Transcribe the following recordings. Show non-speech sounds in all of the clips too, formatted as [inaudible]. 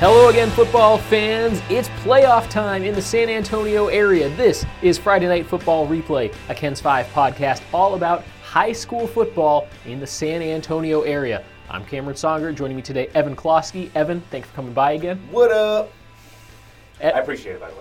Hello again, football fans. It's playoff time in the San Antonio area. This is Friday Night Football Replay, a KENS 5 podcast all about high school football in the San Antonio area. I'm Cameron Songer. Joining me today, Evan Klosky. Evan, thanks for coming by again. What up? Eh. I appreciate it, by the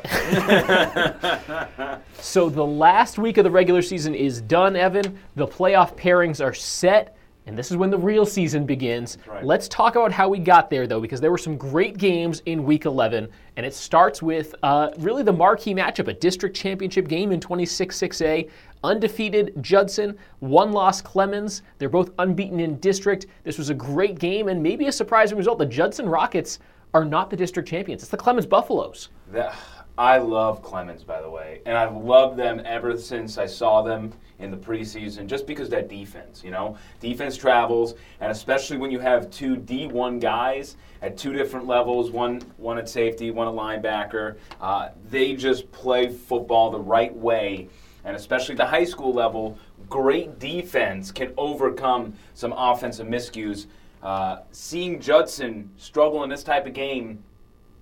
way. [laughs] So the last week of the regular season is done, Evan. The playoff pairings are set, and this is when the real season begins. right. Let's talk about how we got there, though, because there were some great games in Week 11, and it starts with uh, really the marquee matchup, a district championship game in 26-6A. Undefeated Judson, one-loss Clemens. They're both unbeaten in district. This was a great game, and maybe a surprising result. The Judson Rockets are not the district champions. It's the Clemens Buffaloes. That- I love Clemens, by the way, and I've loved them ever since I saw them in the preseason. Just because that defense, you know, defense travels, and especially when you have two D1 guys at two different levels, one one at safety, one at linebacker, uh, they just play football the right way, and especially the high school level, great defense can overcome some offensive miscues. Uh, seeing Judson struggle in this type of game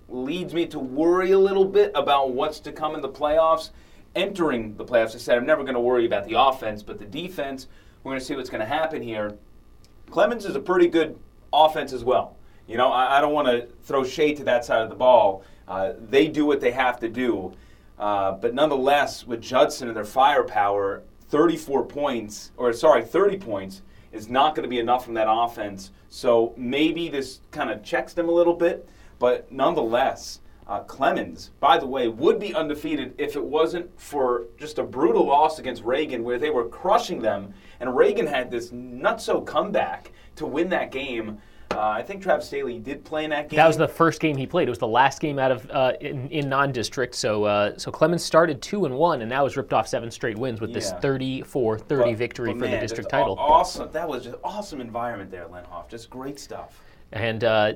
leads me to worry a little bit about what's to come in the playoffs. Entering the playoffs, I said I'm never going to worry about the offense, but the defense, we're going to see what's going to happen here. Clemens is a pretty good offense as well. You know, I, I don't want to throw shade to that side of the ball. Uh, they do what they have to do. Uh, but nonetheless, with Judson and their firepower, 34 points, or sorry, 30 points, is not going to be enough from that offense. So maybe this kind of checks them a little bit. But nonetheless, uh, Clemens, by the way, would be undefeated if it wasn't for just a brutal loss against Reagan where they were crushing them. And Reagan had this nutso comeback to win that game. Uh, I think Travis Staley did play in that game. That was the first game he played. It was the last game out of uh, in, in non-district. So uh, so Clemens started two and one, and now has ripped off seven straight wins with this Yeah. 34-30 But- victory but for the district title. Awesome. That was just awesome environment there, Lehnhoff. Just great stuff. And uh,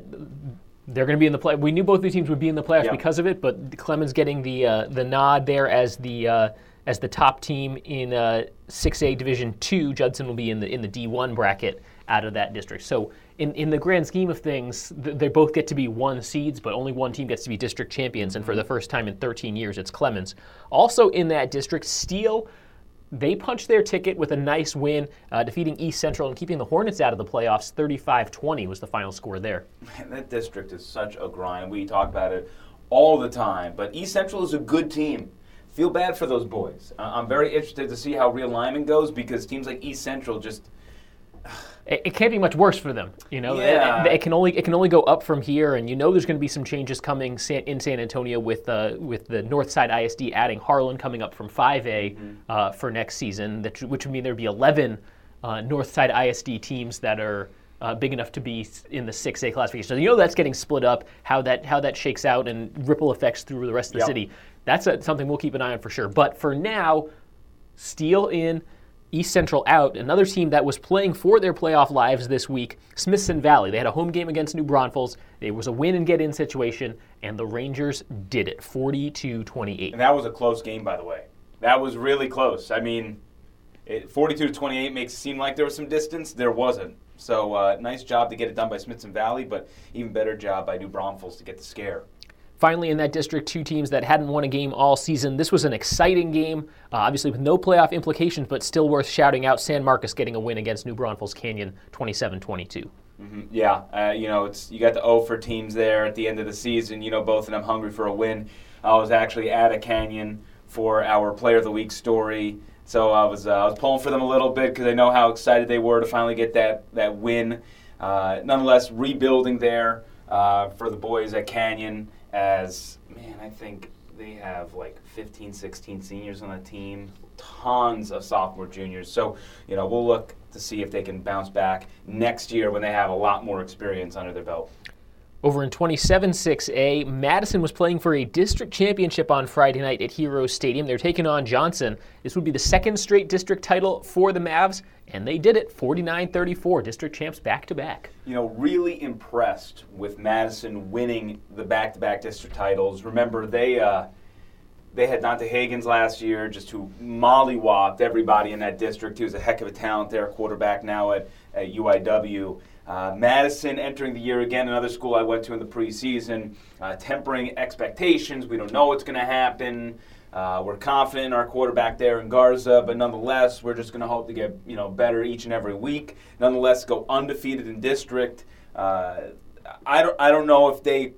they're going to be in the play. We knew both the teams would be in the playoffs Yeah. because of it, but Clemens getting the uh, the nod there as the uh, as the top team in uh, 6A Division Two. Judson will be in the in the D1 bracket out of that district. So in, in the grand scheme of things, th- they both get to be one seeds, but only one team gets to be district champions. And for the first time in 13 years, it's Clemens. Also in that district, Steele. They punched their ticket with a nice win, uh, defeating East Central and keeping the Hornets out of the playoffs. 35-20 was the final score there. Man, that district is such a grind. We talk about it all the time. But East Central is a good team. Feel bad for those boys. Uh, I'm very interested to see how realignment goes because teams like East Central just It, it can't be much worse for them, you know. It- Yeah. It, it can only it can only go up from here, and you know there's going to be some changes coming San, in San Antonio with uh, with the Northside ISD adding Harlan coming up from 5A uh, for next season, that, which would mean there'd be 11 uh, Northside ISD teams that are. Uh, big enough to be in the 6A classification. So you know that's getting split up. How that how that shakes out and ripple effects through the rest of the Yep. city. That's a, something we'll keep an eye on for sure. But for now, Steele in, East Central out. Another team that was playing for their playoff lives this week, Smithson Valley. They had a home game against New Braunfels. It was a win and get in situation, and the Rangers did it 40 to 28. And that was a close game, by the way. That was really close. I mean, 42 to 28 makes it seem like there was some distance. There wasn't. So uh, nice job to get it done by Smithson Valley, but even better job by New Braunfels to get the scare. Finally, in that district, two teams that hadn't won a game all season. This was an exciting game, uh, obviously with no playoff implications, but still worth shouting out. San Marcos getting a win against New Braunfels Canyon 27 22. Yeah, uh, you know, it's you got the O for teams there at the end of the season. You know, both of them hungry for a win. I was actually at a canyon for our Player of the Week story, so I was uh, I was pulling for them a little bit because I know how excited they were to finally get that that win. Uh, nonetheless, rebuilding there uh, for the boys at Canyon. As man, I think they have like 15, 16 seniors on the team, tons of sophomore juniors. So, you know, we'll look to see if they can bounce back next year when they have a lot more experience under their belt. Over in 27 6A, Madison was playing for a district championship on Friday night at Heroes Stadium. They're taking on Johnson. This would be the second straight district title for the Mavs, and they did it 49 34, district champs back to back. You know, really impressed with Madison winning the back-to-back district titles. Remember, they uh, they had Dante Hagens last year, just who mollywopped everybody in that district. He was a heck of a talent there, quarterback now at, at UIW. Uh, Madison entering the year again, another school I went to in the preseason, uh, tempering expectations. We don't know what's going to happen. Uh, we're confident in our quarterback there in Garza, but nonetheless, we're just going to hope to get you know better each and every week. Nonetheless, go undefeated in district. Uh, I don't I don't know if they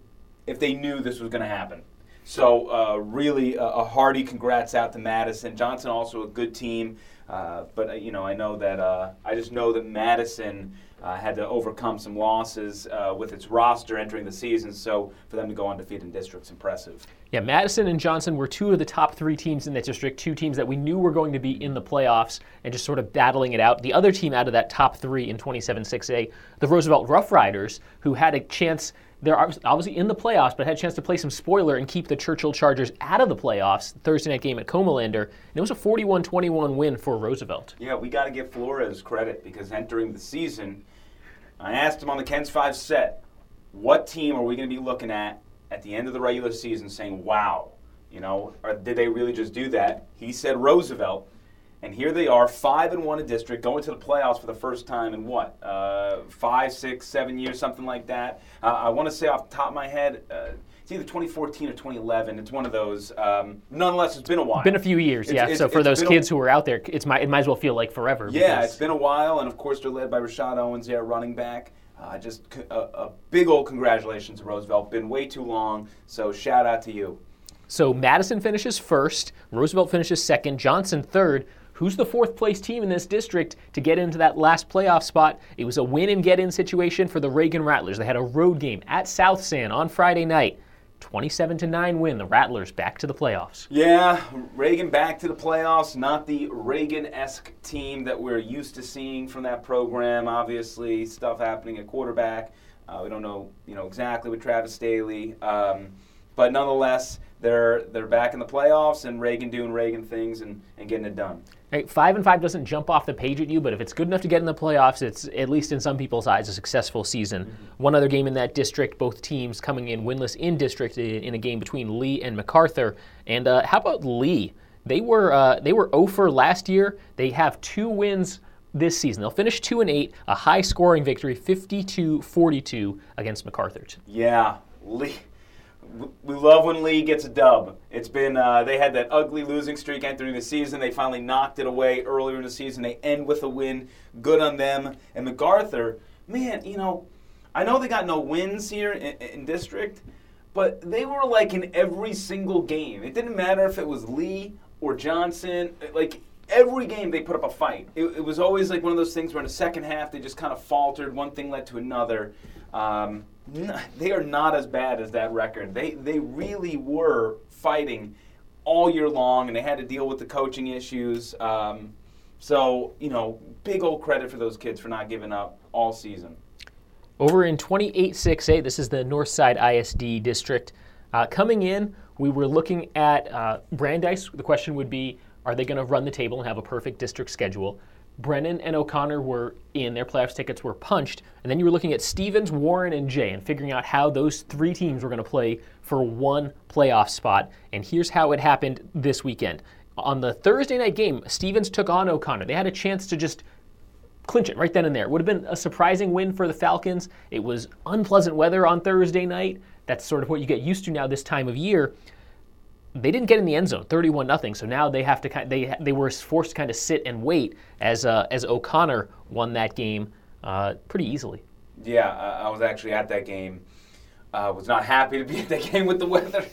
if they knew this was going to happen. So uh, really, a, a, hearty congrats out to Madison. Johnson also a good team, uh, but uh, you know I know that uh, I just know that Madison uh, had to overcome some losses uh, with its roster entering the season. So for them to go undefeated in district's impressive. Yeah, Madison and Johnson were two of the top three teams in that district, two teams that we knew were going to be in the playoffs and just sort of battling it out. The other team out of that top three in 27 6A, the Roosevelt Rough Riders, who had a chance they're obviously in the playoffs, but had a chance to play some spoiler and keep the Churchill Chargers out of the playoffs. Thursday night game at Comalander, and it was a 41-21 win for Roosevelt. Yeah, we got to give Flores credit because entering the season, I asked him on the KENS Five set, what team are we going to be looking at at the end of the regular season, saying, "Wow, you know, or did they really just do that?" He said Roosevelt. And here they are, five and one in district, going to the playoffs for the first time in what, uh, five, six, seven years, something like that. Uh, I want to say off the top of my head, uh, it's either 2014 or 2011. It's one of those. Um, nonetheless, it's been a while. Been a few years, it's, yeah. It's, so for those kids a, who are out there, it's might, it might as well feel like forever. Yeah, it's been a while, and of course they're led by Rashad Owens there, running back. Uh, just a, a big old congratulations to Roosevelt. Been way too long, so shout out to you. So Madison finishes first, Roosevelt finishes second, Johnson third. Who's the fourth place team in this district to get into that last playoff spot? It was a win and get in situation for the Reagan Rattlers. They had a road game at South San on Friday night. 27 to 9 win. The Rattlers back to the playoffs. Yeah, Reagan back to the playoffs. Not the Reagan esque team that we're used to seeing from that program. Obviously, stuff happening at quarterback. Uh, we don't know, you know, exactly with Travis Staley. Um, but nonetheless, they're they're back in the playoffs and Reagan doing Reagan things and, and getting it done. Right, five and five doesn't jump off the page at you, but if it's good enough to get in the playoffs, it's at least in some people's eyes a successful season. Mm-hmm. One other game in that district, both teams coming in winless in district in a game between Lee and MacArthur. And uh, how about Lee? They were uh, they were 0 for last year. They have two wins this season. They'll finish 2 and 8, a high scoring victory 52-42 against MacArthur. Yeah, Lee we love when Lee gets a dub. It's been uh, they had that ugly losing streak entering the season. They finally knocked it away earlier in the season. They end with a win. Good on them. And MacArthur, man, you know, I know they got no wins here in, in district, but they were like in every single game. It didn't matter if it was Lee or Johnson. Like every game they put up a fight. It, it, was always like one of those things where in the second half they just kind of faltered. One thing led to another. Um, [laughs] they are not as bad as that record. They they really were fighting all year long, and they had to deal with the coaching issues. Um, so you know, big old credit for those kids for not giving up all season. Over in 28-6A, this is the Northside ISD district. Uh, coming in, we were looking at uh, Brandeis. The question would be, are they going to run the table and have a perfect district schedule? Brennan and O'Connor were in, their playoffs tickets were punched, and then you were looking at Stevens, Warren, and Jay and figuring out how those three teams were going to play for one playoff spot. And here's how it happened this weekend. On the Thursday night game, Stevens took on O'Connor. They had a chance to just clinch it right then and there. It would have been a surprising win for the Falcons. It was unpleasant weather on Thursday night. That's sort of what you get used to now this time of year they didn't get in the end zone, 31 nothing. So now they have to they they were forced to kind of sit and wait as uh, as O'Connor won that game uh, pretty easily. Yeah, I was actually at that game. Uh, was not happy to be at that [laughs] game with the weather.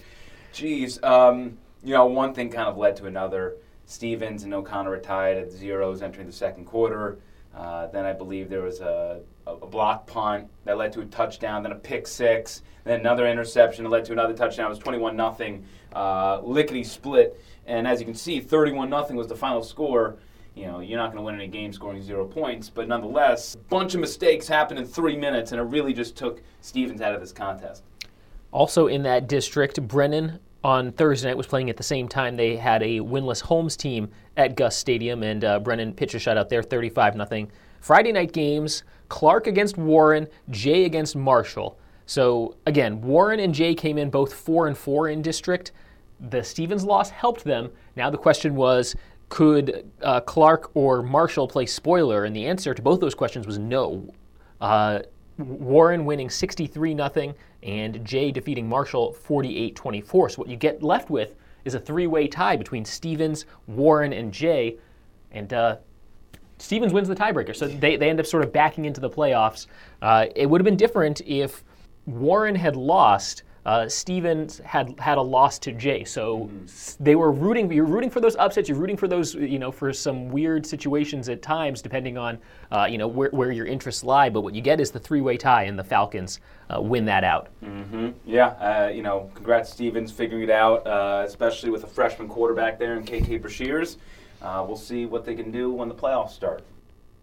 Jeez, um, you know, one thing kind of led to another. Stevens and O'Connor retired tied at zeros entering the second quarter. Uh, then I believe there was a, a, block punt that led to a touchdown, then a pick six, then another interception that led to another touchdown. It was 21 nothing, uh, lickety split. And as you can see, 31 nothing was the final score. You know, you're not going to win any game scoring zero points, but nonetheless, a bunch of mistakes happened in three minutes, and it really just took Stevens out of this contest. Also in that district, Brennan on Thursday night was playing at the same time. They had a winless Holmes team at Gus Stadium, and uh, Brennan pitched a shutout there, 35 0. Friday night games Clark against Warren, Jay against Marshall. So again, Warren and Jay came in both four and four in district. The Stevens loss helped them. Now the question was, could uh, Clark or Marshall play spoiler? And the answer to both those questions was no. Uh, Warren winning 63 0 and Jay defeating Marshall 48 24. So what you get left with is a three way tie between Stevens, Warren, and Jay. And uh, Stevens wins the tiebreaker. So they, they end up sort of backing into the playoffs. Uh, it would have been different if Warren had lost uh, Stevens had had a loss to Jay, so mm-hmm. they were rooting. You're rooting for those upsets. You're rooting for those, you know, for some weird situations at times, depending on, uh, you know, where, where your interests lie. But what you get is the three-way tie, and the Falcons uh, win that out. Mm-hmm. Yeah, uh, you know, congrats Stevens figuring it out, uh, especially with a freshman quarterback there in KK Brashears. Uh, we'll see what they can do when the playoffs start.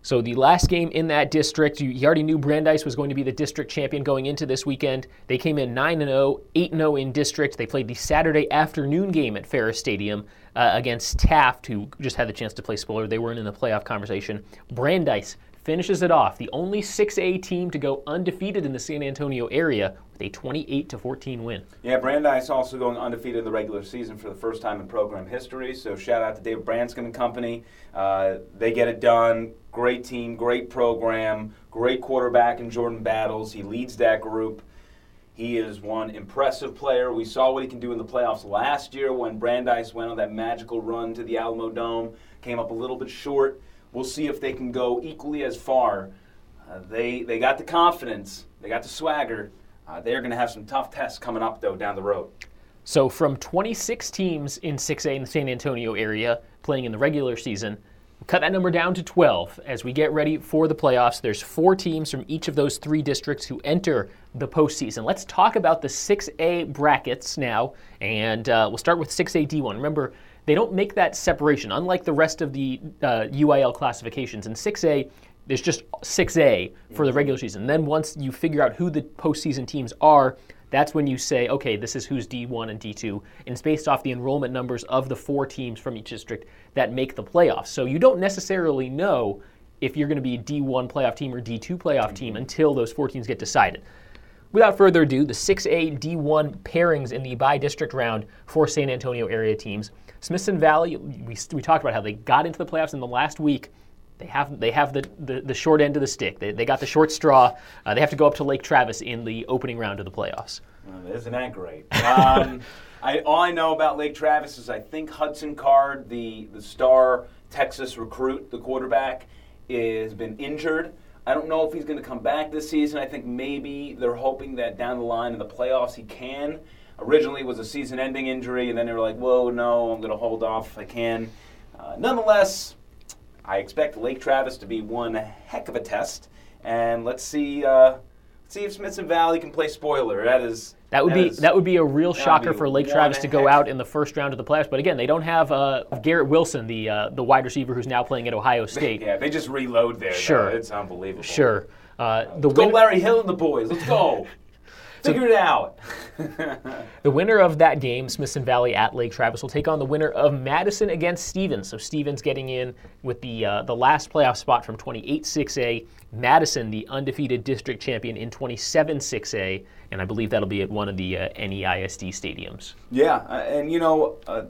So the last game in that district, you, you, already knew Brandeis was going to be the district champion going into this weekend. They came in 9 0, 8 0 in district. They played the Saturday afternoon game at Farris Stadium uh, against Taft, who just had the chance to play spoiler. They weren't in the playoff conversation. Brandeis finishes it off, the only 6A team to go undefeated in the San Antonio area with a 28 14 win. Yeah, Brandeis also going undefeated in the regular season for the first time in program history. So shout out to Dave Branscombe and company. Uh, they get it done. Great team, great program, great quarterback in Jordan Battles. He leads that group. He is one impressive player. We saw what he can do in the playoffs last year when Brandeis went on that magical run to the Alamo Dome, came up a little bit short. We'll see if they can go equally as far. Uh, they they got the confidence, they got the swagger. Uh, they're going to have some tough tests coming up though down the road. So from 26 teams in 6A in the San Antonio area playing in the regular season, cut that number down to 12 as we get ready for the playoffs. There's four teams from each of those three districts who enter the postseason. Let's talk about the 6A brackets now, and uh, we'll start with 6A D1. Remember, they don't make that separation, unlike the rest of the uh, UIL classifications. In 6A, there's just 6A for the regular season. And then once you figure out who the postseason teams are, that's when you say, okay, this is who's D1 and D2. And it's based off the enrollment numbers of the four teams from each district that make the playoffs. So you don't necessarily know if you're going to be a D1 playoff team or D2 playoff team until those four teams get decided. Without further ado, the 6A D1 pairings in the bi district round for San Antonio area teams. Smithson Valley, we, we talked about how they got into the playoffs in the last week. They have they have the, the, the short end of the stick. They, they got the short straw. Uh, they have to go up to Lake Travis in the opening round of the playoffs. Well, isn't that great? Um, [laughs] I, all I know about Lake Travis is I think Hudson Card, the, the star Texas recruit, the quarterback, has been injured. I don't know if he's going to come back this season. I think maybe they're hoping that down the line in the playoffs he can. Originally, it was a season-ending injury, and then they were like, "Whoa, no, I'm going to hold off if I can." Uh, nonetheless, I expect Lake Travis to be one heck of a test, and let's see. Uh, let's see if Smithson Valley can play spoiler. That is that would that be is, that would be a real shocker for Lake Travis to go out in the first round of the playoffs. But again, they don't have uh, Garrett Wilson, the uh, the wide receiver who's now playing at Ohio State. yeah, they just reload there. Sure, though. it's unbelievable. Sure, uh, the go win- Larry Hill and the boys. Let's go. [laughs] Figure it out. [laughs] the winner of that game, Smithson Valley at Lake Travis, will take on the winner of Madison against Stevens. So Stevens getting in with the uh, the last playoff spot from 28-6A. Madison, the undefeated district champion in 27-6A, and I believe that'll be at one of the uh, NEISD stadiums. Yeah, uh, and you know. Uh,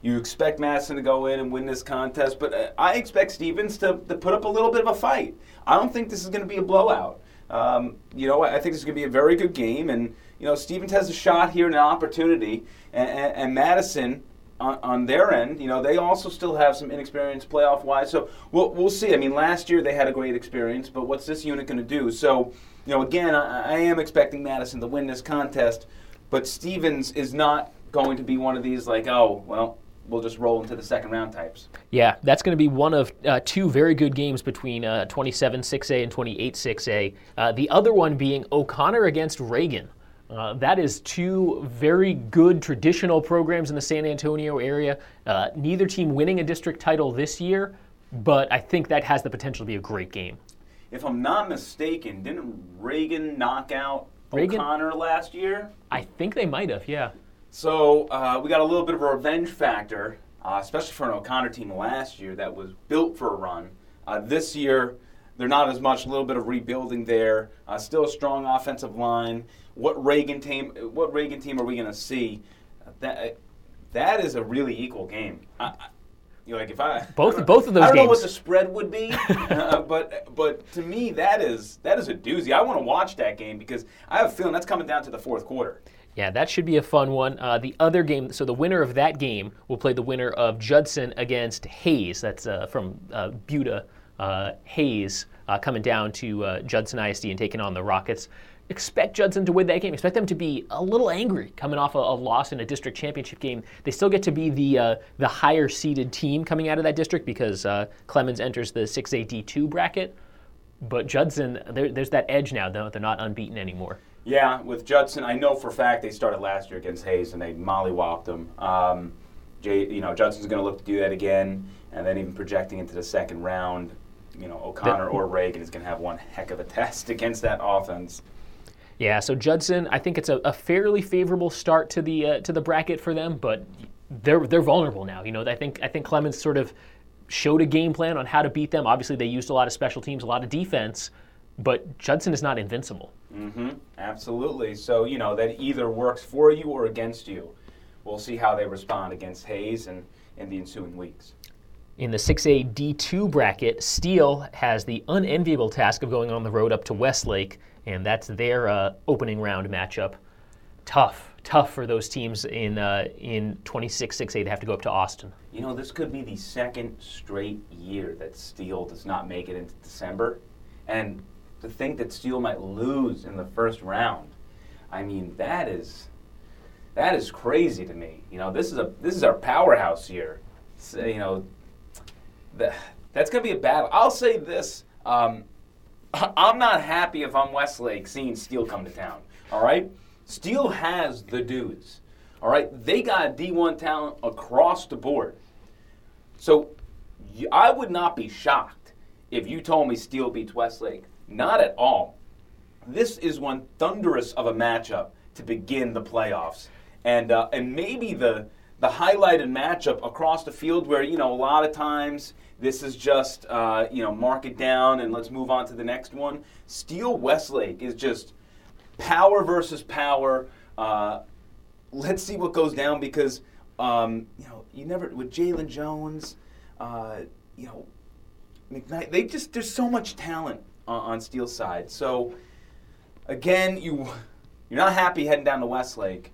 you expect Madison to go in and win this contest, but uh, I expect Stevens to, to put up a little bit of a fight. I don't think this is going to be a blowout. Um, you know, I think this is going to be a very good game, and you know, Stevens has a shot here and an opportunity, and, and, and Madison. On, on, their end, you know, they also still have some inexperience playoff wise. So we'll, we'll see. I mean, last year they had a great experience, but what's this unit going to do? So, you know, again, I, I am expecting Madison to win this contest, but Stevens is not going to be one of these like, oh, well, we'll just roll into the second round types. Yeah, that's going to be one of uh, two very good games between uh, 27 6A and 28 6A. Uh, the other one being O'Connor against Reagan. Uh, that is two very good traditional programs in the San Antonio area. Uh, neither team winning a district title this year, but I think that has the potential to be a great game. If I'm not mistaken, didn't Reagan knock out Reagan? O'Connor last year? I think they might have, yeah. So uh, we got a little bit of a revenge factor, uh, especially for an O'Connor team last year that was built for a run. Uh, this year, they're not as much. A little bit of rebuilding there. Uh, still a strong offensive line. What Reagan team? What Reagan team are we going to see? That that is a really equal game. I, I, like if I Both- both of those I don't know what the spread would be, [laughs] uh, but but to me that is that is a doozy. I want to watch that game because I have a feeling that's coming down to the fourth quarter. Yeah, that should be a fun one. Uh, the other game, so the winner of that game will play the winner of Judson against Hayes. That's uh, from uh, uh, Hayes uh, coming down to uh, Judson ISD and taking on the Rockets. Expect Judson to win that game. Expect them to be a little angry coming off a, a loss in a district championship game. They still get to be the the higher seeded team coming out of that district because Clemens enters the 6A D2 bracket. But Judson, there, there's that edge now, though. They're not unbeaten anymore. Yeah, with Judson, I know for a fact they started last year against Hayes and they mollywopped them. Um, Jay, you know, Judson's going to look to do that again, and then even projecting into the second round, you know, O'Connor or Reagan is going to have one heck of a [laughs] test against that offense. Yeah, so Judson, I think it's a, a fairly favorable start to the uh, to the bracket for them, but they're they're vulnerable now. You know, I think I think Clemens sort of showed a game plan on how to beat them. Obviously, they used a lot of special teams, a lot of defense, but Judson is not invincible. Mm-hmm. Absolutely. So you know that either works for you or against you. We'll see how they respond against Hayes and in the ensuing weeks. In the 6A D2 bracket, Steele has the unenviable task of going on the road up to Westlake, and that's their uh, opening round matchup. Tough, tough for those teams in uh, in 26 6A to have to go up to Austin. You know, this could be the second straight year that Steele does not make it into December. And to think that Steele might lose in the first round, I mean, that is that is crazy to me. You know, this is a this is our powerhouse year. So, you know, the, that's going to be a battle. I'll say this: um, [laughs] I'm not happy if I'm Westlake seeing Steele come to town. All right, Steele has the dudes. All right, they got D1 talent across the board. So I would not be shocked if you told me Steele beats Westlake. Not at all. This is one thunderous of a matchup to begin the playoffs, and uh, and maybe the the highlighted matchup across the field where you know a lot of times this is just uh, you know mark it down and let's move on to the next one. Steele Westlake is just power versus power. Uh, let's see what goes down because um, you know you never with Jalen Jones, uh, you know McKnight. They just there's so much talent on, on Steele's side. So again, you you're not happy heading down to Westlake,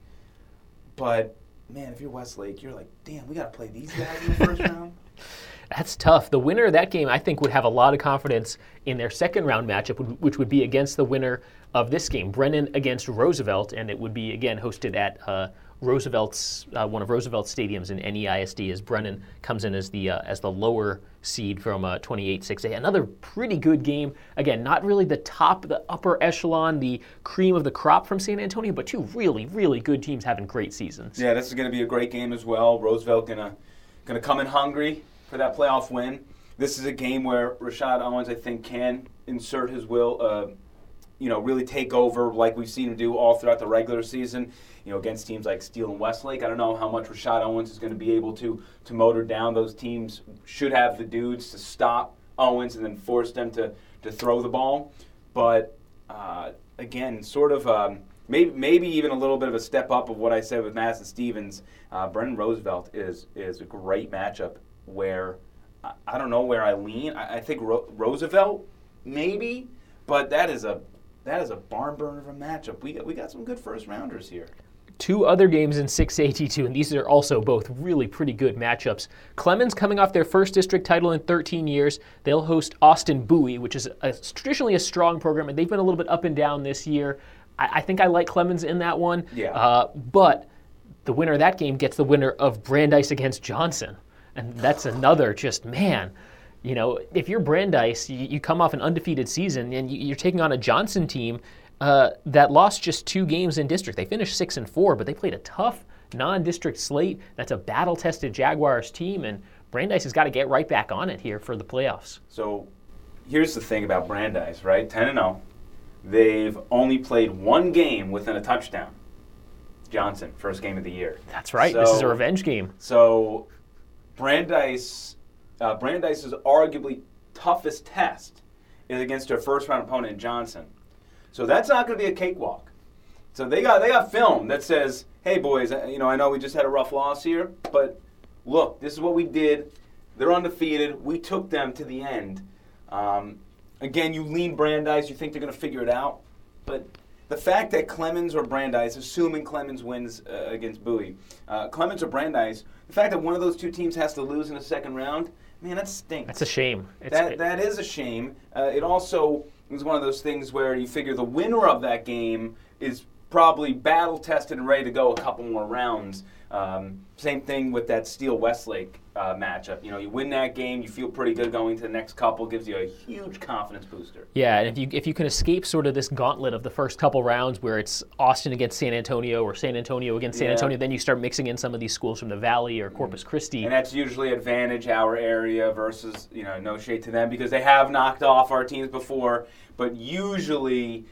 but man, if you're Westlake, you're like, damn, we got to play these guys in the first round. [laughs] That's tough. The winner of that game, I think, would have a lot of confidence in their second round matchup, which would be against the winner of this game, Brennan against Roosevelt, and it would be again hosted at uh, Roosevelt's uh, one of Roosevelt's stadiums in NEISD. As Brennan comes in as the uh, as the lower seed from uh, 28-6A. Another pretty good game. Again, not really the top, the upper echelon, the cream of the crop from San Antonio, but two really, really good teams having great seasons. Yeah, this is going to be a great game as well. Roosevelt gonna gonna come in hungry for that playoff win. This is a game where Rashad Owens, I think, can insert his will. You know, really take over like we've seen him do all throughout the regular season. You know, against teams like Steele and Westlake. I don't know how much Rashad Owens is going to be able to to motor down. Those teams should have the dudes to stop Owens and then force them to to throw the ball. But uh, again, sort of. Um, Maybe, maybe even a little bit of a step up of what I said with Madison Stevens. Uh, Brennan Roosevelt is is a great matchup where I, I don't know where I lean. I, I think Ro- Roosevelt maybe, but that is a that is a barn burner of a matchup. We got, we got some good first rounders here. Two other games in 6A D2, and these are also both really pretty good matchups. Clemens coming off their first district title in 13 years. They'll host Austin Bowie, which is a, traditionally a strong program, and they've been a little bit up and down this year. I, I think I like Clemens in that one. Yeah. Uh, but the winner of that game gets the winner of Brandeis against Johnson. And that's another just, man, you know, if you're Brandeis, you, you come off an undefeated season and you, you're taking on a Johnson team uh, that lost just two games in district. They finished six and four, but they played a tough non-district slate. That's a battle-tested Jaguars team, and Brandeis has got to get right back on it here for the playoffs. So here's the thing about Brandeis, right? 10 and 0. They've only played one game within a touchdown. Johnson, first game of the year. That's right. this is a revenge game. So Brandeis, uh, Brandeis's arguably toughest test is against their first round opponent Johnson. So that's not going to be a cakewalk. So they got they got film that says, hey boys, uh, you know I know we just had a rough loss here, but look, this is what we did. They're undefeated. We took them to the end. Um, again, you lean Brandeis, you think they're going to figure it out, but the fact that Clemens or Brandeis, assuming Clemens wins uh, against Bowie, uh, Clemens or Brandeis, the fact that one of those two teams has to lose in the second round, man, that stinks. That's a shame. It's, That that is a shame. Uh, it also is one of those things where you figure the winner of that game is probably battle tested and ready to go a couple more rounds. Um, same thing with that Steele Westlake uh, matchup. You know, you win that game, you feel pretty good going to the next couple. Gives you a huge confidence booster. Yeah, and if you if you can escape sort of this gauntlet of the first couple rounds where it's Austin against San Antonio or San Antonio against San Yeah. Antonio, then you start mixing in some of these schools from the Valley or Corpus Christi. And that's usually advantage our area versus, you know, no shade to them because they have knocked off our teams before. But usually,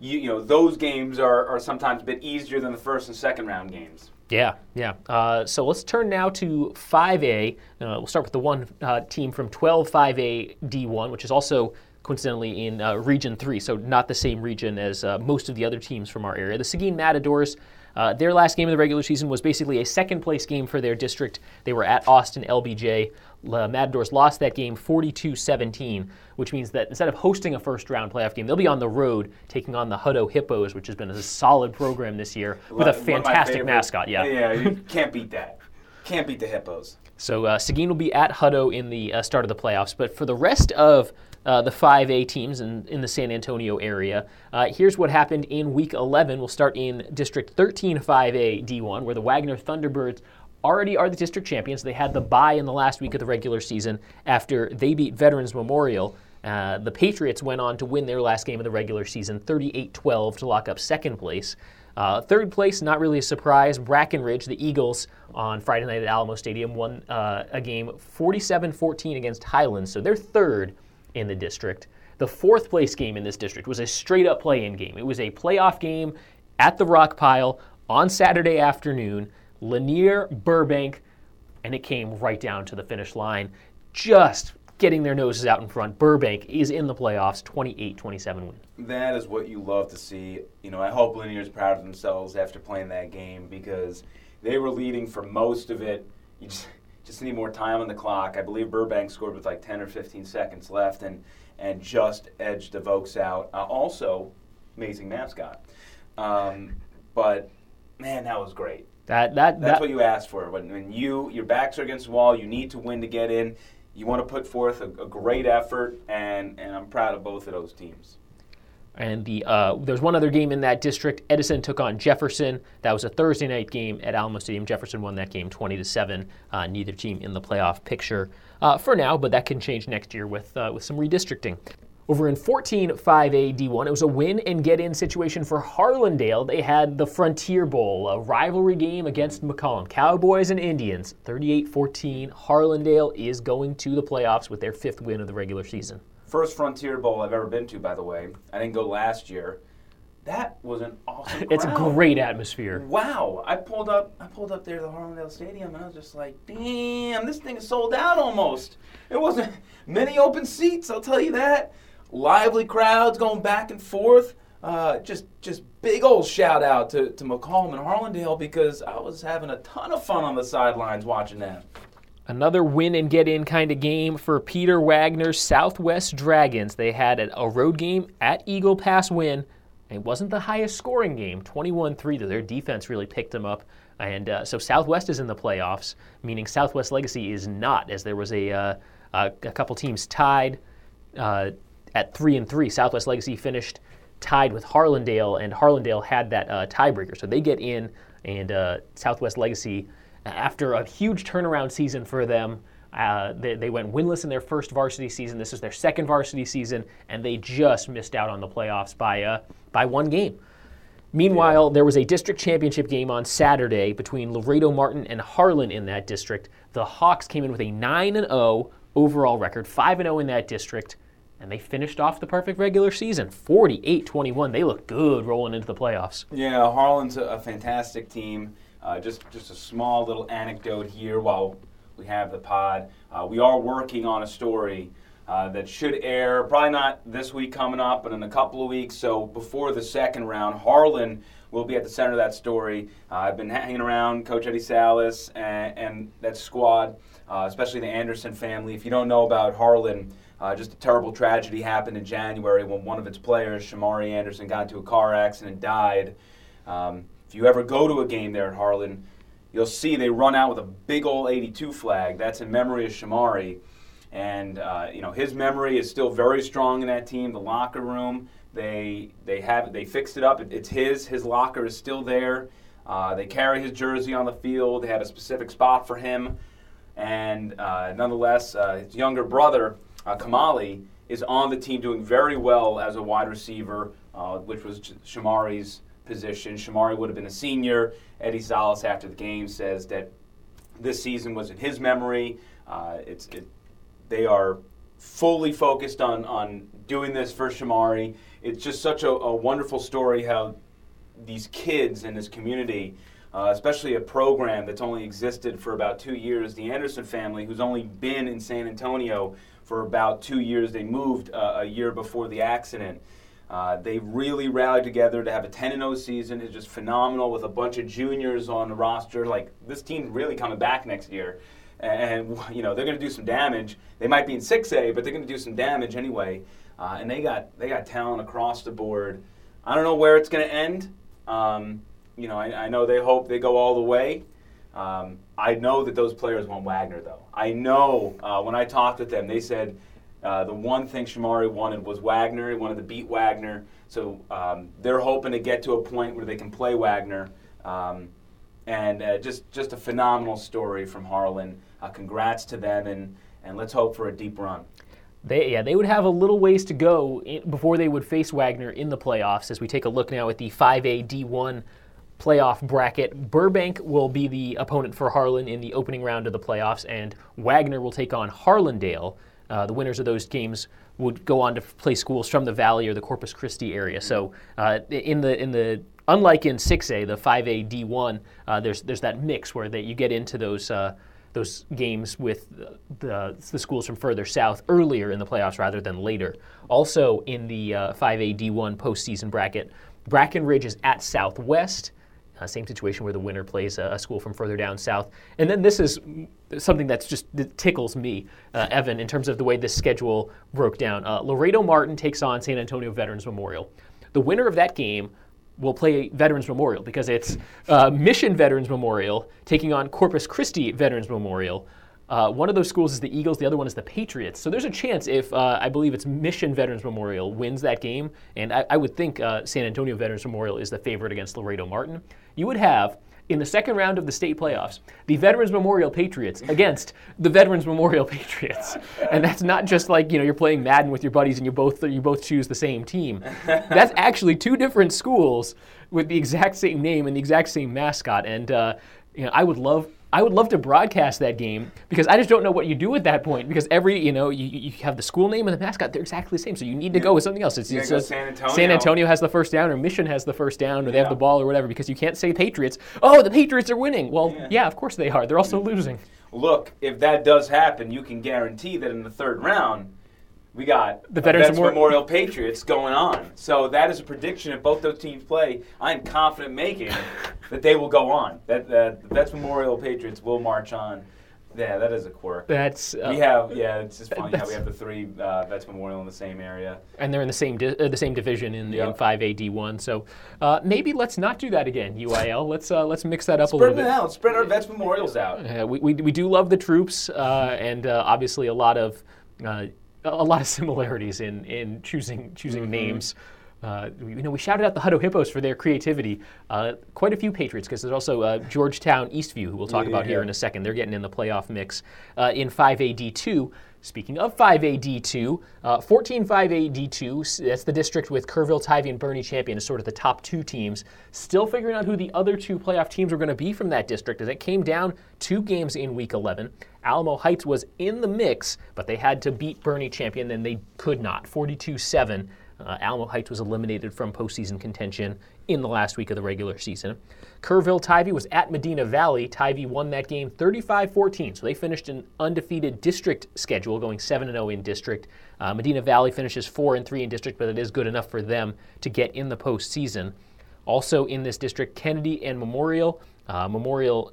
you, you know, those games are, are sometimes a bit easier than the first and second round games. Yeah, yeah. Uh, so let's turn now to 5A. Uh, we'll start with the one uh, team from 12 5A D1, which is also coincidentally in uh, Region 3, so not the same region as uh, most of the other teams from our area. The Seguin Matadors, uh, their last game of the regular season was basically a second place game for their district. They were at Austin LBJ. The Matadors lost that game 42 17, which means that instead of hosting a first round playoff game, they'll be on the road taking on the Hutto Hippos, which has been a solid program this year with a One of my fantastic mascot. Yeah. Yeah, you can't beat that. Can't beat the Hippos. So uh, Seguin will be at Hutto in the uh, start of the playoffs. But for the rest of uh, the 5A teams in, in the San Antonio area, uh, here's what happened in Week 11. We'll start in District 13 5A D1, where the Wagner Thunderbirds already are the district champions. They had the bye in the last week of the regular season after they beat Veterans Memorial. Uh, the Patriots went on to win their last game of the regular season, 38 12, to lock up second place. Uh, third place, not really a surprise. Brackenridge, the Eagles, on Friday night at Alamo Stadium, won uh, a game 47 14 against Highlands, so they're third in the district. The fourth place game in this district was a straight up play in game. It was a playoff game at the Rock Pile on Saturday afternoon. Lanier, Burbank, and it came right down to the finish line, just getting their noses out in front. Burbank is in the playoffs, 28 27 win. That is what you love to see. You know, I hope Lanier's proud of themselves after playing that game because they were leading for most of it. You just, just need more time on the clock. I believe Burbank scored with like 10 or 15 seconds left and, and just edged the Voks out. Uh, also, amazing mascot. Um, but, man, that was great. That, that, That's that, what you asked for. When, when you your backs are against the wall, you need to win to get in. You want to put forth a, a great effort, and, and I'm proud of both of those teams. And the uh, there's one other game in that district. Edison took on Jefferson. That was a Thursday night game at Alamo Stadium. Jefferson won that game 20 to seven. Uh, neither team in the playoff picture uh, for now, but that can change next year with uh, with some redistricting. Over in 14 5A D1, it was a win and get in situation for Harlandale. They had the Frontier Bowl, a rivalry game against McCollum. Cowboys and Indians, 38 14. Harlandale is going to the playoffs with their fifth win of the regular season. First Frontier Bowl I've ever been to, by the way. I didn't go last year. That was an awesome. It's a great atmosphere. Wow! I pulled up. I pulled up there to the Harlandale Stadium, and I was just like, "Damn, this thing is sold out almost." It wasn't many open seats. I'll tell you that. Lively crowds going back and forth. Uh, just, just big old shout out to, to McCollum and Harlandale because I was having a ton of fun on the sidelines watching that. Another win and get in kind of game for Peter Wagner's Southwest Dragons. They had a a road game at Eagle Pass win. It wasn't the highest scoring game, 21 3, though their defense really picked them up. And uh, so Southwest is in the playoffs, meaning Southwest Legacy is not, as there was a, uh, a, a couple teams tied uh, at 3 and 3. Southwest Legacy finished tied with Harlandale, and Harlandale had that uh, tiebreaker. So they get in, and uh, Southwest Legacy after a huge turnaround season for them. Uh, they, they went winless in their first varsity season. This is their second varsity season, and they just missed out on the playoffs by uh, by one game. Meanwhile, there was a district championship game on Saturday between Laredo Martin and Harlan in that district. The Hawks came in with a 9 and 0 overall record, 5 and 0 in that district, and they finished off the perfect regular season, 48-21. They look good rolling into the playoffs. Yeah, Harlan's a, fantastic team. Uh, just just a small little anecdote here while we have the pod. Uh, we are working on a story uh, that should air probably not this week coming up, but in a couple of weeks. So before the second round, Harlan will be at the center of that story. Uh, I've been hanging around Coach Eddie Salas and, and that squad, uh, especially the Anderson family. If you don't know about Harlan, uh, just a terrible tragedy happened in January when one of its players, Shamari Anderson, got into a car accident and died. Um, if you ever go to a game there at Harlan, you'll see they run out with a big old 82 flag. That's in memory of Shamari. And uh, you know his memory is still very strong in that team. The locker room, they they have they fixed it up. it's his. His locker is still there. Uh, they carry his jersey on the field. They have a specific spot for him. And uh, nonetheless, uh, his younger brother uh, Kamali is on the team doing very well as a wide receiver, uh, which was Shamari's position. Shamari would have been a senior. Eddie Salas, after the game, says that this season was in his memory. Uh, it's it, they are fully focused on on doing this for Shamari. It's just such a, a wonderful story how these kids in this community. Uh, especially a program that's only existed for about two years, the Anderson family, who's only been in San Antonio for about two years. They moved uh, a year before the accident. Uh, they really rallied together to have a 10 0 season. It's just phenomenal with a bunch of juniors on the roster. Like, this team really coming back next year. And, you know, they're going to do some damage. They might be in 6A, but they're going to do some damage anyway. Uh, and they got, they got talent across the board. I don't know where it's going to end. Um, you know, I, I, know they hope they go all the way. Um, I know that those players want Wagner, though. I know uh, when I talked with them, they said uh, the one thing Shamari wanted was Wagner. He wanted to beat Wagner. So um, they're hoping to get to a point where they can play Wagner. Um, and uh, just, just a phenomenal story from Harlan. Uh, congrats to them, and, and let's hope for a deep run. They, yeah, they would have a little ways to go in, before they would face Wagner in the playoffs. As we take a look now at the 5A D1 playoff bracket. Burbank will be the opponent for Harlan in the opening round of the playoffs, and Wagner will take on Harlandale. Uh, the winners of those games would go on to play schools from the Valley or the Corpus Christi area. So uh, in the in the unlike in 6A, the 5A D1, uh, there's there's that mix where that you get into those. Uh, those games with the, the schools from further south earlier in the playoffs rather than later. Also in the 5A D1 postseason bracket, Brackenridge is at Southwest. Uh, same situation where the winner plays a, a, school from further down south. And then this is something that's just that tickles me, uh, Evan, in terms of the way this schedule broke down. Uh, Laredo Martin takes on San Antonio Veterans Memorial. The winner of that game will play Veterans Memorial because it's uh, Mission Veterans Memorial taking on Corpus Christi Veterans Memorial. Uh, one of those schools is the Eagles, the other one is the Patriots. So there's a chance if uh, I believe it's Mission Veterans Memorial wins that game, and I, I would think uh, San Antonio Veterans Memorial is the favorite against Laredo Martin. You would have in the second round of the state playoffs, the Veterans Memorial Patriots against the Veterans Memorial [laughs] Patriots. And that's not just like, you know, you're playing Madden with your buddies and you both you both choose the same team. [laughs] That's actually two different schools with the exact same name and the exact same mascot. And uh, you know, I would love I would love to broadcast that game because I just don't know what you do at that point because every you know you, you have the school name and the mascot they're exactly the same so you need to go with something else. It's, it's San, Antonio. San Antonio has the first down or Mission has the first down or they yeah. have the ball or whatever because you can't say Patriots. Oh, the Patriots are winning. Well, yeah, yeah of course they are. They're also mm-hmm. losing. Look, if that does happen, you can guarantee that in the third round we got the Veterans, Memorial. Memorial Patriots going on. So that is a prediction. If both those teams play, I'm confident making [laughs] that they will go on. That, that the Vets Memorial Patriots will march on. Yeah, that is a quirk. That's uh, we have. Yeah, it's just funny how we have the three uh, Vets Memorial in the same area, and they're in the same di- uh, the same division in, yep. in 5AD one. So uh, maybe let's not do that again. UIL. let's uh, let's mix that up spread a little bit. Spread them out. Spread our Vets Memorials out. we, we, we do love the troops, uh, and obviously a lot of a lot of similarities in in choosing choosing mm-hmm. names. Uh, you know, we shouted out the Hutto Hippos for their creativity. Uh, quite a few Patriots, because there's also uh, Georgetown Eastview, who we'll talk yeah, about yeah. here in a second. They're getting in the playoff mix uh, in 5AD2. Speaking of 5AD2, uh, 14 5AD2, that's the district with Kerrville, Tivy, and Boerne Champion as sort of the top two teams. Still figuring out who the other two playoff teams are going to be from that district as it came down two games in week 11. Alamo Heights was in the mix, but they had to beat Boerne Champion, and they could not. 42 7. Uh, Alamo Heights was eliminated from postseason contention in the last week of the regular season. Kerrville Tivy was at Medina Valley. Tivy won that game 35 14, so they finished an undefeated district schedule, going 7 0 in district. Uh, Medina Valley finishes 4 3 in district, but it is good enough for them to get in the postseason. Also in this district, Kennedy and Memorial. Uh, Memorial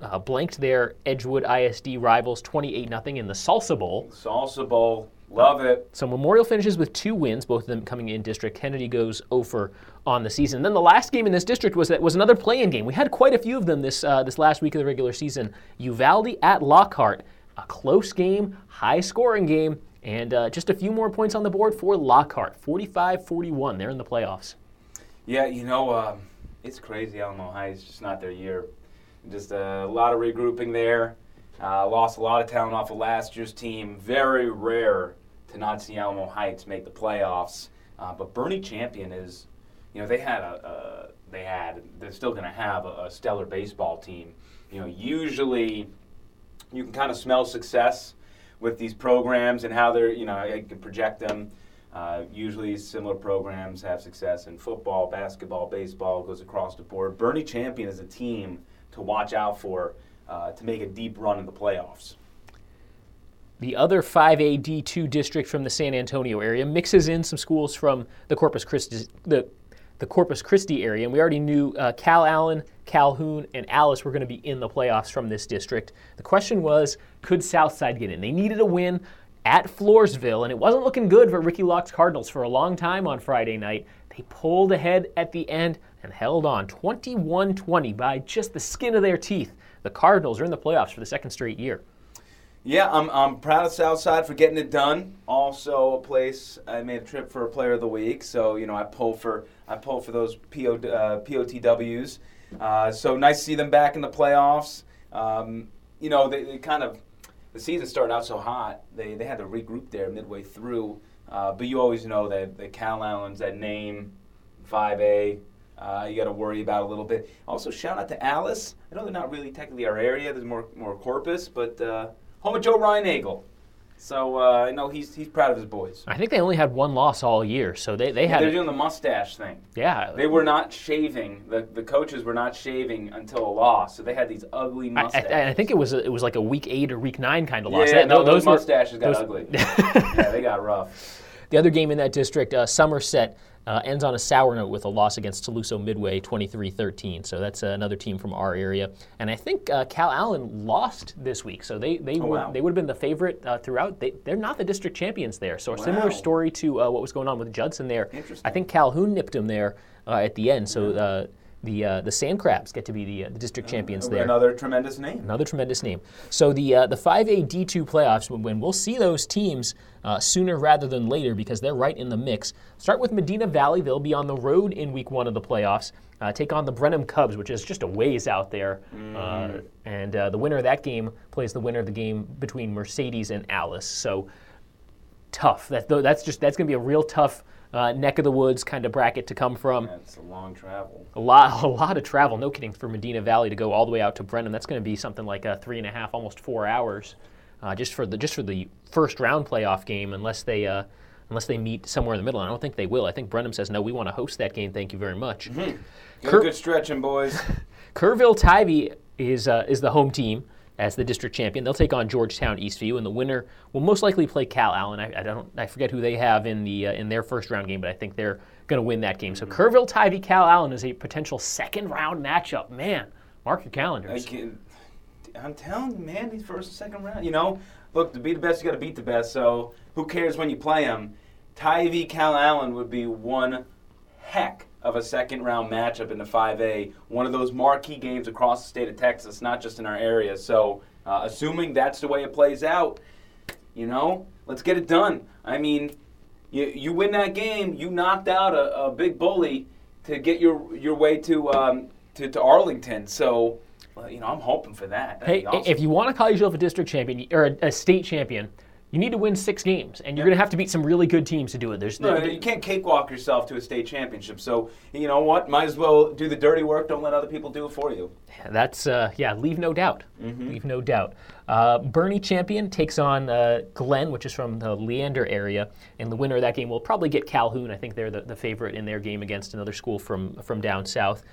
uh, blanked their Edgewood ISD rivals 28 0 in the Salsa Bowl. Salsa Bowl. Love it. So Memorial finishes with two wins, both of them coming in district. Kennedy goes over on the season. Then the last game in this district was that was another play-in game. We had quite a few of them this uh, this last week of the regular season. Uvalde at Lockhart, a close game, high-scoring game, and uh, just a few more points on the board for Lockhart, 45-41. They're in the playoffs. Yeah, you know, um, it's crazy. Alamo High is just not their year. Just a lot of regrouping there. Uh, lost a lot of talent off of last year's team. Very rare to not see Alamo Heights make the playoffs. Uh, but Boerne Champion is, you know, they had a, a they had, they're still going to have a, a, stellar baseball team. You know, usually you can kind of smell success with these programs and how they're, you know, you can project them. Uh, usually, similar programs have success in football, basketball, baseball, goes across the board. Boerne Champion is a team to watch out for uh, to make a deep run in the playoffs. The other 5A D2 district from the San Antonio area mixes in some schools from the Corpus Christi, the, the Corpus Christi area, and we already knew uh, Calallen, Calhoun, and Alice were going to be in the playoffs from this district. The question was, could Southside get in? They needed a win at Floresville, and it wasn't looking good for Ricky Locke's Cardinals for a long time on Friday night. They pulled ahead at the end and held on 21 20 by just the skin of their teeth. The Cardinals are in the playoffs for the second straight year. Yeah, I'm, I'm proud of Southside for getting it done. Also, a place I made a trip for a Player of the Week, so you know I pull for I pull for those PO, uh, POTWs. Uh, so nice to see them back in the playoffs. Um, you know, they, they, kind of the season started out so hot. They they had to regroup there midway through. Uh, but you always know that the Cal Calallen's that name, 5A. Uh, you got to worry about a little bit. Also, shout out to Alice. I know they're not really technically our area. There's more more Corpus, but uh, home of Joe Ryan So uh, I know he's he's proud of his boys. I think they only had one loss all year, so they, they had. They're doing the mustache thing. Yeah. They were not shaving. The the coaches were not shaving until a loss, so they had these ugly mustaches. I, I, I think it was a, it was like a week eight or week nine kind of loss. Yeah, no, those, those mustaches were, got those, ugly. [laughs] yeah, they got rough. The other game in that district, uh, Somerset uh, ends on a sour note with a loss against Saluso Midway 23 13. So that's uh, another team from our area. And I think uh, Calallen lost this week. So they, they, oh, would, wow. they would have been the favorite uh, throughout. They, they're not the district champions there. So a wow. similar story to uh, what was going on with Judson there. I think Calhoun nipped him there uh, at the end. So the uh, the Sand Crabs get to be the, uh, the district champions uh, there. Another tremendous name. Another tremendous name. So the uh, the 5A D2 playoffs, when we'll see those teams uh, sooner rather than later because they're right in the mix. Start with Medina Valley. They'll be on the road in week one of the playoffs. Uh, take on the Brenham Cubs, which is just a ways out there. Mm. and the winner of that game plays the winner of the game between Mercedes and Alice. So tough. That, that's just that's going to be a real tough uh, neck of the woods kind of bracket to come from. That's a long travel. A lot, [laughs] a lot of travel. No kidding for Medina Valley to go all the way out to Brenham. That's going to be something like a three and a half, almost four hours, uh, just for the just for the first round playoff game. Unless they uh, unless they meet somewhere in the middle. And I don't think they will. I think Brenham says no. We want to host that game. Thank you very much. Mm-hmm. Cur- good stretching, boys. [laughs] Kerrville Tivy is uh, is the home team as the district champion. They'll take on Georgetown Eastview, and the winner will most likely play Calallen. I, I don't, I forget who they have in the uh, in their first round game, but I think they're going to win that game. So Kerrville Calallen is a potential second round matchup. Man, mark your calendars. I'm telling you, man, these first and second round. You know, look, to be the best, you got to beat the best. So who cares when you play them? Calallen would be one heck of a second round matchup in the 5A, one of those marquee games across the state of Texas, not just in our area. So, uh, assuming that's the way it plays out, you know, let's get it done. I mean, you, you win that game, you knocked out a, a big bully to get your your way to um, to, to Arlington. So, well, you know, I'm hoping for that. That'd hey, awesome. if you want to call yourself a district champion or a, a state champion, you need to win six games, and you're going to have to beat some really good teams to do it. There's No, you can't cakewalk yourself to a state championship. So you know what? Might as well do the dirty work. Don't let other people do it for you. That's uh, yeah, leave no doubt. Leave no doubt. Uh, Boerne Champion takes on uh, Glenn, which is from the Leander area, and the winner of that game will probably get Calhoun. I think they're the, the favorite in their game against another school from from down south.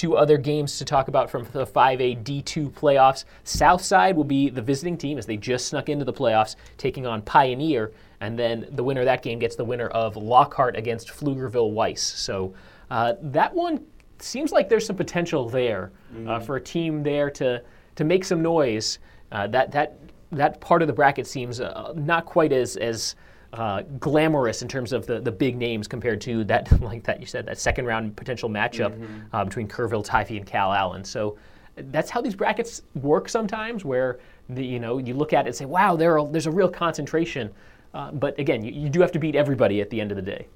Two other games to talk about from the 5A D2 playoffs. Southside will be the visiting team as they just snuck into the playoffs, taking on Pioneer, and then the winner of that game gets the winner of Lockhart against Pflugerville Weiss. So uh, that one seems like there's some potential there uh, for a team there to to make some noise. Uh, that that that part of the bracket seems uh, not quite as as uh, glamorous in terms of the, the big names compared to that [laughs] like that you said that second round potential matchup uh, between Kerrville, Tivy, and Calallen. So that's how these brackets work sometimes, where the, you know you look at it and say, wow, there are, there's a real concentration. Uh, but again, you, you do have to beat everybody at the end of the day.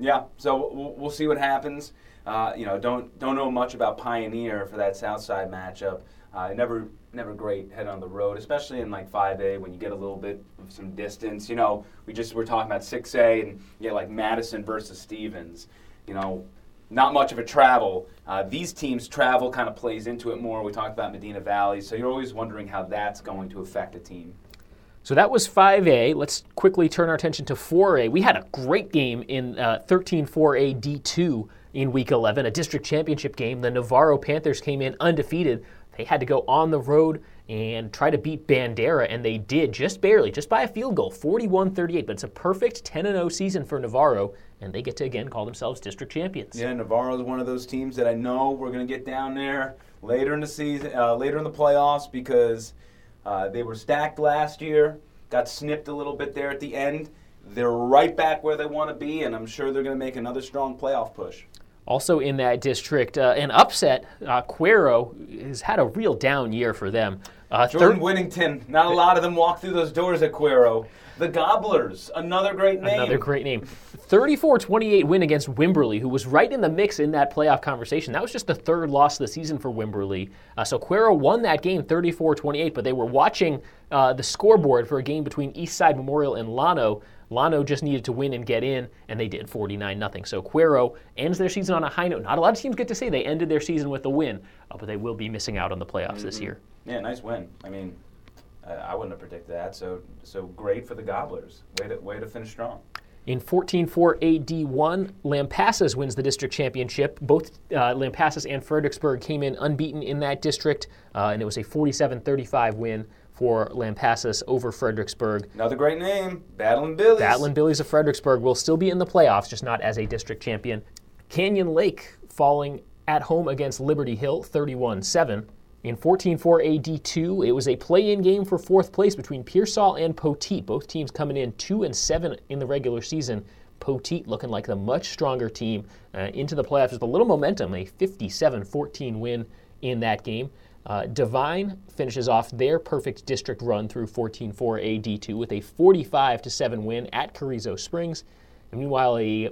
Yeah, so we'll, we'll see what happens. Uh, you know, don't don't know much about Pioneer for that Southside matchup. Uh, never never great head on the road, especially in like 5A when you get a little bit of some distance. You know, we just were talking about 6A and get like Madison versus Stevens. You know, not much of a travel. Uh, these teams travel kind of plays into it more. We talked about Medina Valley, so you're always wondering how that's going to affect a team. So that was 5A. Let's quickly turn our attention to 4A. We had a great game in uh, 13 4A D2 in week 11, a district championship game. The Navarro Panthers came in undefeated. They had to go on the road and try to beat Bandera, and they did just barely, just by a field goal, 41 38. But it's a perfect 10 0 season for Navarro, and they get to again call themselves district champions. Yeah, Navarro is one of those teams that I know we're going to get down there later in the season, uh, later in the playoffs because uh, they were stacked last year, got snipped a little bit there at the end. They're right back where they want to be, and I'm sure they're going to make another strong playoff push. Also in that district, uh, an upset, uh, Cuero has had a real down year for them. Uh, Jordan third- Winnington, not a lot of them walk through those doors at Cuero. The Gobblers, another great name. Another great name. 34 28 win against Wimberley, who was right in the mix in that playoff conversation. That was just the third loss of the season for Wimberley. Uh, so Cuero won that game 34 28, but they were watching uh, the scoreboard for a game between Eastside Memorial and Llano. Llano just needed to win and get in, and they did 49 0. So Cuero ends their season on a high note. Not a lot of teams get to say they ended their season with a win, uh, but they will be missing out on the playoffs this year. Yeah, nice win. I mean, I, I wouldn't have predicted that. So, so great for the Gobblers. Way to way to finish strong. In 14-4 AD1, Lampasas wins the district championship. Both uh, Lampasas and Fredericksburg came in unbeaten in that district, uh, and it was a 47-35 win for Lampasas over Fredericksburg. Another great name, Battling Billies. Battling Billies of Fredericksburg will still be in the playoffs, just not as a district champion. Canyon Lake falling at home against Liberty Hill, 31-7. In 14-4 AD2, it was a play-in game for fourth place between Pearsall and Poteet. Both teams coming in 2 and 7 in the regular season. Poteet looking like the much stronger team uh, into the playoffs with a little momentum, a 57-14 win in that game. Uh, Devine finishes off their perfect district run through 14-4 AD2 with a 45-7 win at Carrizo Springs. And meanwhile, a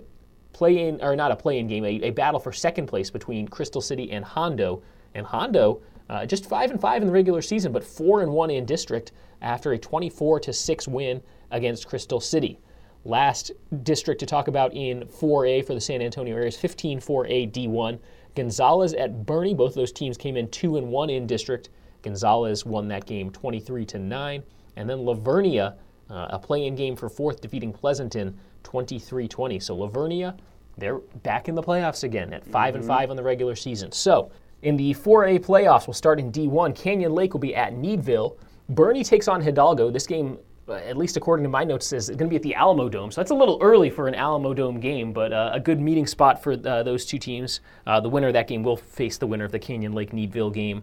play-in or not a play-in game, a, a battle for second place between Crystal City and Hondo. And Hondo uh, just five and five in the regular season, but four and one in district after a 24 to six win against Crystal City. Last district to talk about in 4A for the San Antonio area is 15 4A D1. Gonzales at Boerne, both of those teams came in two and one in district. Gonzales won that game 23 to nine, and then La Vernia, uh, a play-in game for fourth, defeating Pleasanton 23-20. So La Vernia, they're back in the playoffs again at 5 and five on the regular season. So in the 4A playoffs, we'll start in D1. Canyon Lake will be at Needville. Boerne takes on Hidalgo. This game, at least according to my notes, says it's going to be at the Alamo Dome. So that's a little early for an Alamo Dome game, but uh, a good meeting spot for uh, those two teams. Uh, the winner of that game will face the winner of the Canyon Lake Needville game.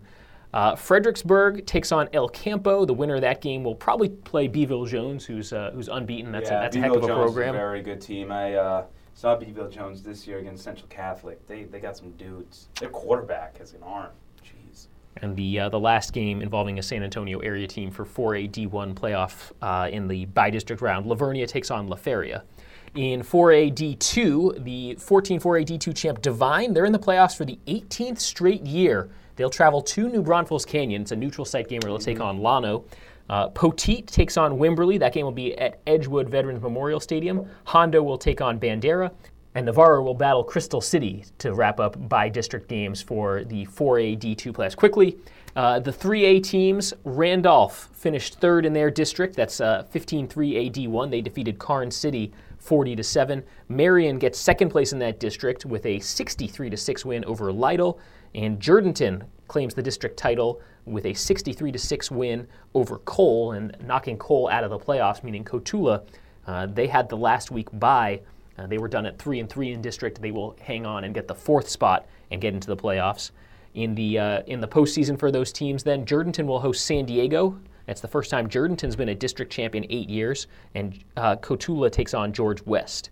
Uh, Fredericksburg takes on El Campo. The winner of that game will probably play Beeville Jones, who's uh, who's unbeaten. That's yeah, a, that's a heck of a Jones program. Is a very good team. I uh, saw Beeville Jones this year against Central Catholic. They they got some dudes. Their quarterback has an arm. And the uh, the last game involving a San Antonio area team for 4A D1 playoff uh, in the by district round. La Vernia takes on La Feria. In 4A D2, the 14 4A D2 champ Devine, they're in the playoffs for the 18th straight year. They'll travel to New Braunfels Canyon. It's a neutral site game where they'll take on Llano. Uh, Poteet takes on Wimberley. That game will be at Edgewood Veterans Memorial Stadium. Hondo will take on Bandera. And Navarro will battle Crystal City to wrap up by district games for the 4A D2 playoffs. Quickly, uh, the 3A teams, Randolph finished third in their district. That's uh, 15 3A D1. They defeated Karnes City 40 to 7. Marion gets second place in that district with a 63 to 6 win over Lytle. And Jourdanton claims the district title with a 63 to 6 win over Cole and knocking Cole out of the playoffs, meaning Cotulla. Uh, they had the last week bye uh, they were done at three and three in district. They will hang on and get the fourth spot and get into the playoffs. In the uh, in the postseason for those teams, then Jourdanton will host San Diego. That's the first time Jourdanton's been a district champion eight years, and uh, Cotulla takes on George West.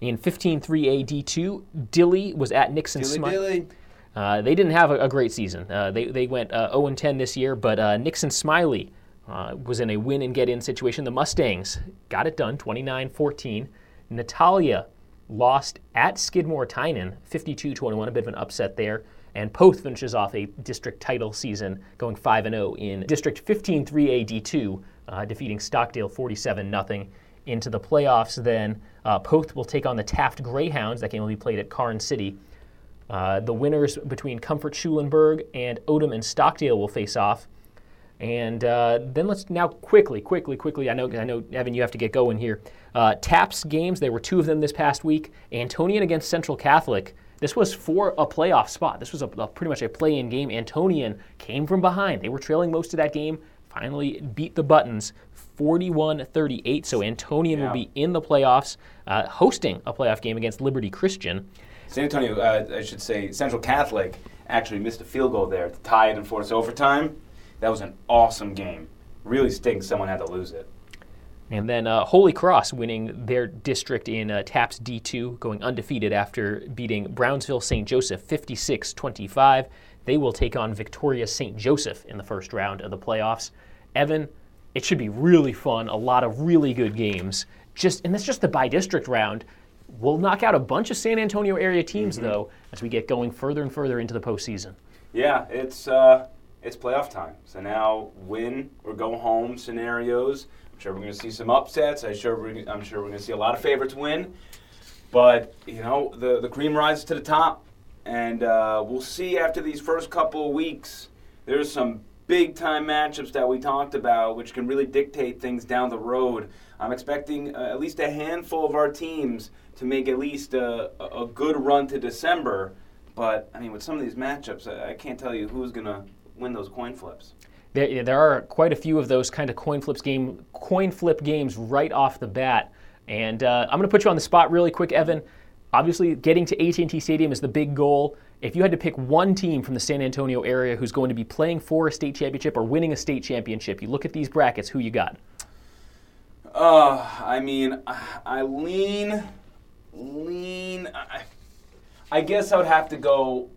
In 15-3 AD2, Dilley was at Nixon Dilly dilly. Uh, they didn't have a, a great season. Uh, they, they went uh, 0 10 this year, but uh, Nixon Smiley uh, was in a win and get in situation. The Mustangs got it done 29 14. Natalia lost at Skidmore Tynan 52 21, a bit of an upset there. And Poth finishes off a district title season going 5 0 in District 15 3 AD2, uh, defeating Stockdale 47 0. Into the playoffs, then uh, Poth will take on the Taft Greyhounds. That game will be played at Karnes City. Uh, the winners between Comfort Schulenburg and Odem and Stockdale will face off. And uh, then let's now quickly, quickly, quickly. I know, I know, Evan, you have to get going here. Uh, TAPPS games. There were two of them this past week. Antonian against Central Catholic. This was for a playoff spot. This was a, a pretty much a play-in game. Antonian came from behind. They were trailing most of that game. Finally beat the Buttons 41-38. So Antonian Yeah. will be in the playoffs, uh, hosting a playoff game against Liberty Christian. San Antonio, uh, I should say, Central Catholic actually missed a field goal there to tie it and force overtime. That was an awesome game. Really stinks someone had to lose it. And then uh, Holy Cross winning their district in uh, TAPPS D2, going undefeated after beating Brownsville St. Joseph 56 25. They will take on Victoria St. Joseph in the first round of the playoffs. Evan, it should be really fun, a lot of really good games. Just And that's just the by district round. We'll knock out a bunch of San Antonio area teams, though, as we get going further and further into the postseason. Yeah, it's uh, it's playoff time. So now win or go home scenarios. I'm sure we're going to see some upsets. I sure we're, I'm sure we're going to see a lot of favorites win. But you know the the cream rises to the top, and uh, we'll see after these first couple of weeks. There's some big time matchups that we talked about, which can really dictate things down the road. I'm expecting uh, at least a handful of our teams to make at least a, a good run to December. But I mean, with some of these matchups, I, I can't tell you who's gonna win those coin flips. There, there are quite a few of those kind of coin flips game, coin flip games right off the bat, and uh, I'm going to put you on the spot really quick, Evan. Obviously, getting to AT&T Stadium is the big goal. If you had to pick one team from the San Antonio area who's going to be playing for a state championship or winning a state championship, you look at these brackets. Who you got? Uh, I mean, I- lean, lean. I, I guess I would have to go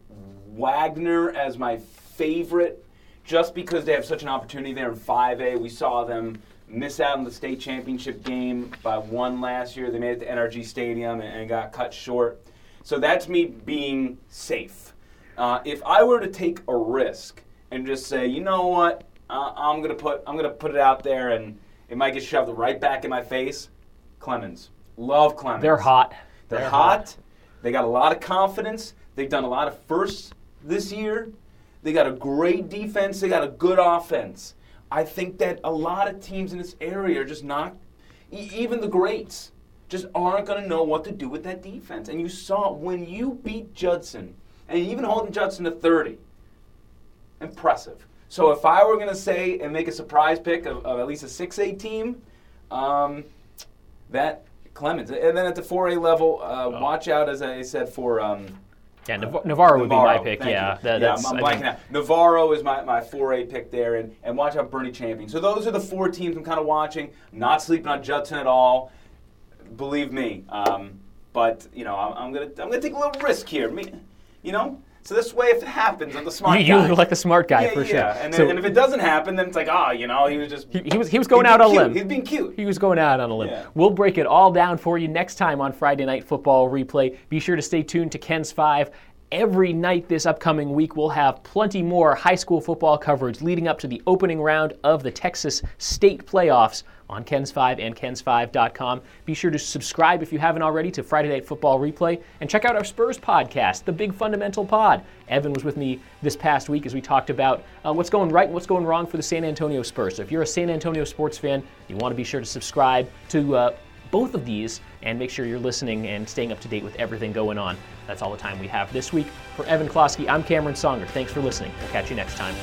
Wagner as my favorite, just because they have such an opportunity there in 5A. We saw them miss out on the state championship game by one last year. They made it to NRG Stadium and, and got cut short. So that's me being safe. Uh, if I were to take a risk and just say, you know what, uh, I'm gonna put I'm gonna put it out there, and it might get shoved right back in my face. Clemens, love Clemens. They're hot. They're, hot. They got a lot of confidence. They've done a lot of firsts this year. They got a great defense. They got a good offense. I think that a lot of teams in this area are just not, e- even the greats, just aren't going to know what to do with that defense. And you saw when you beat Judson, and even holding Judson to 30, impressive. So if I were going to say and make a surprise pick of, of at least a 6A team, um, that Clemens. And then at the 4A level, uh, watch out, as I said, for. Um, Yeah, Nav- Navarro would be my pick. Yeah, that- yeah, I'm blanking out. Navarro is my, my 4A pick there, and, and watch out Boerne Champion. So those are the four teams I'm kind of watching. Not sleeping on Judson at all. Believe me. Um, but you know, I'm, I'm gonna I'm gonna take a little risk here. Me, you know. So this way, if it happens, I'm the smart You, you guy. look like the smart guy yeah, for yeah. sure. And, So- and if it doesn't happen, then it's like, oh, you know, he was just He, he was he was going out on a limb. He's being cute. He was going out on a limb. Yeah. We'll break it all down for you next time on Friday Night Football Replay. Be sure to stay tuned to KENS 5 every night this upcoming week, we'll have plenty more high school football coverage leading up to the opening round of the Texas State playoffs on KENS 5 and KENS5.com. Be sure to subscribe if you haven't already to Friday Night Football Replay and check out our Spurs podcast, The Big Fundamental Pod. Evan was with me this past week as we talked about uh, what's going right and what's going wrong for the San Antonio Spurs. So if you're a San Antonio sports fan, you want to be sure to subscribe to uh, both of these and make sure you're listening and staying up to date with everything going on. That's all the time we have this week. For Evan Klosky, I'm Cameron Songer. Thanks for listening. We'll catch you next time.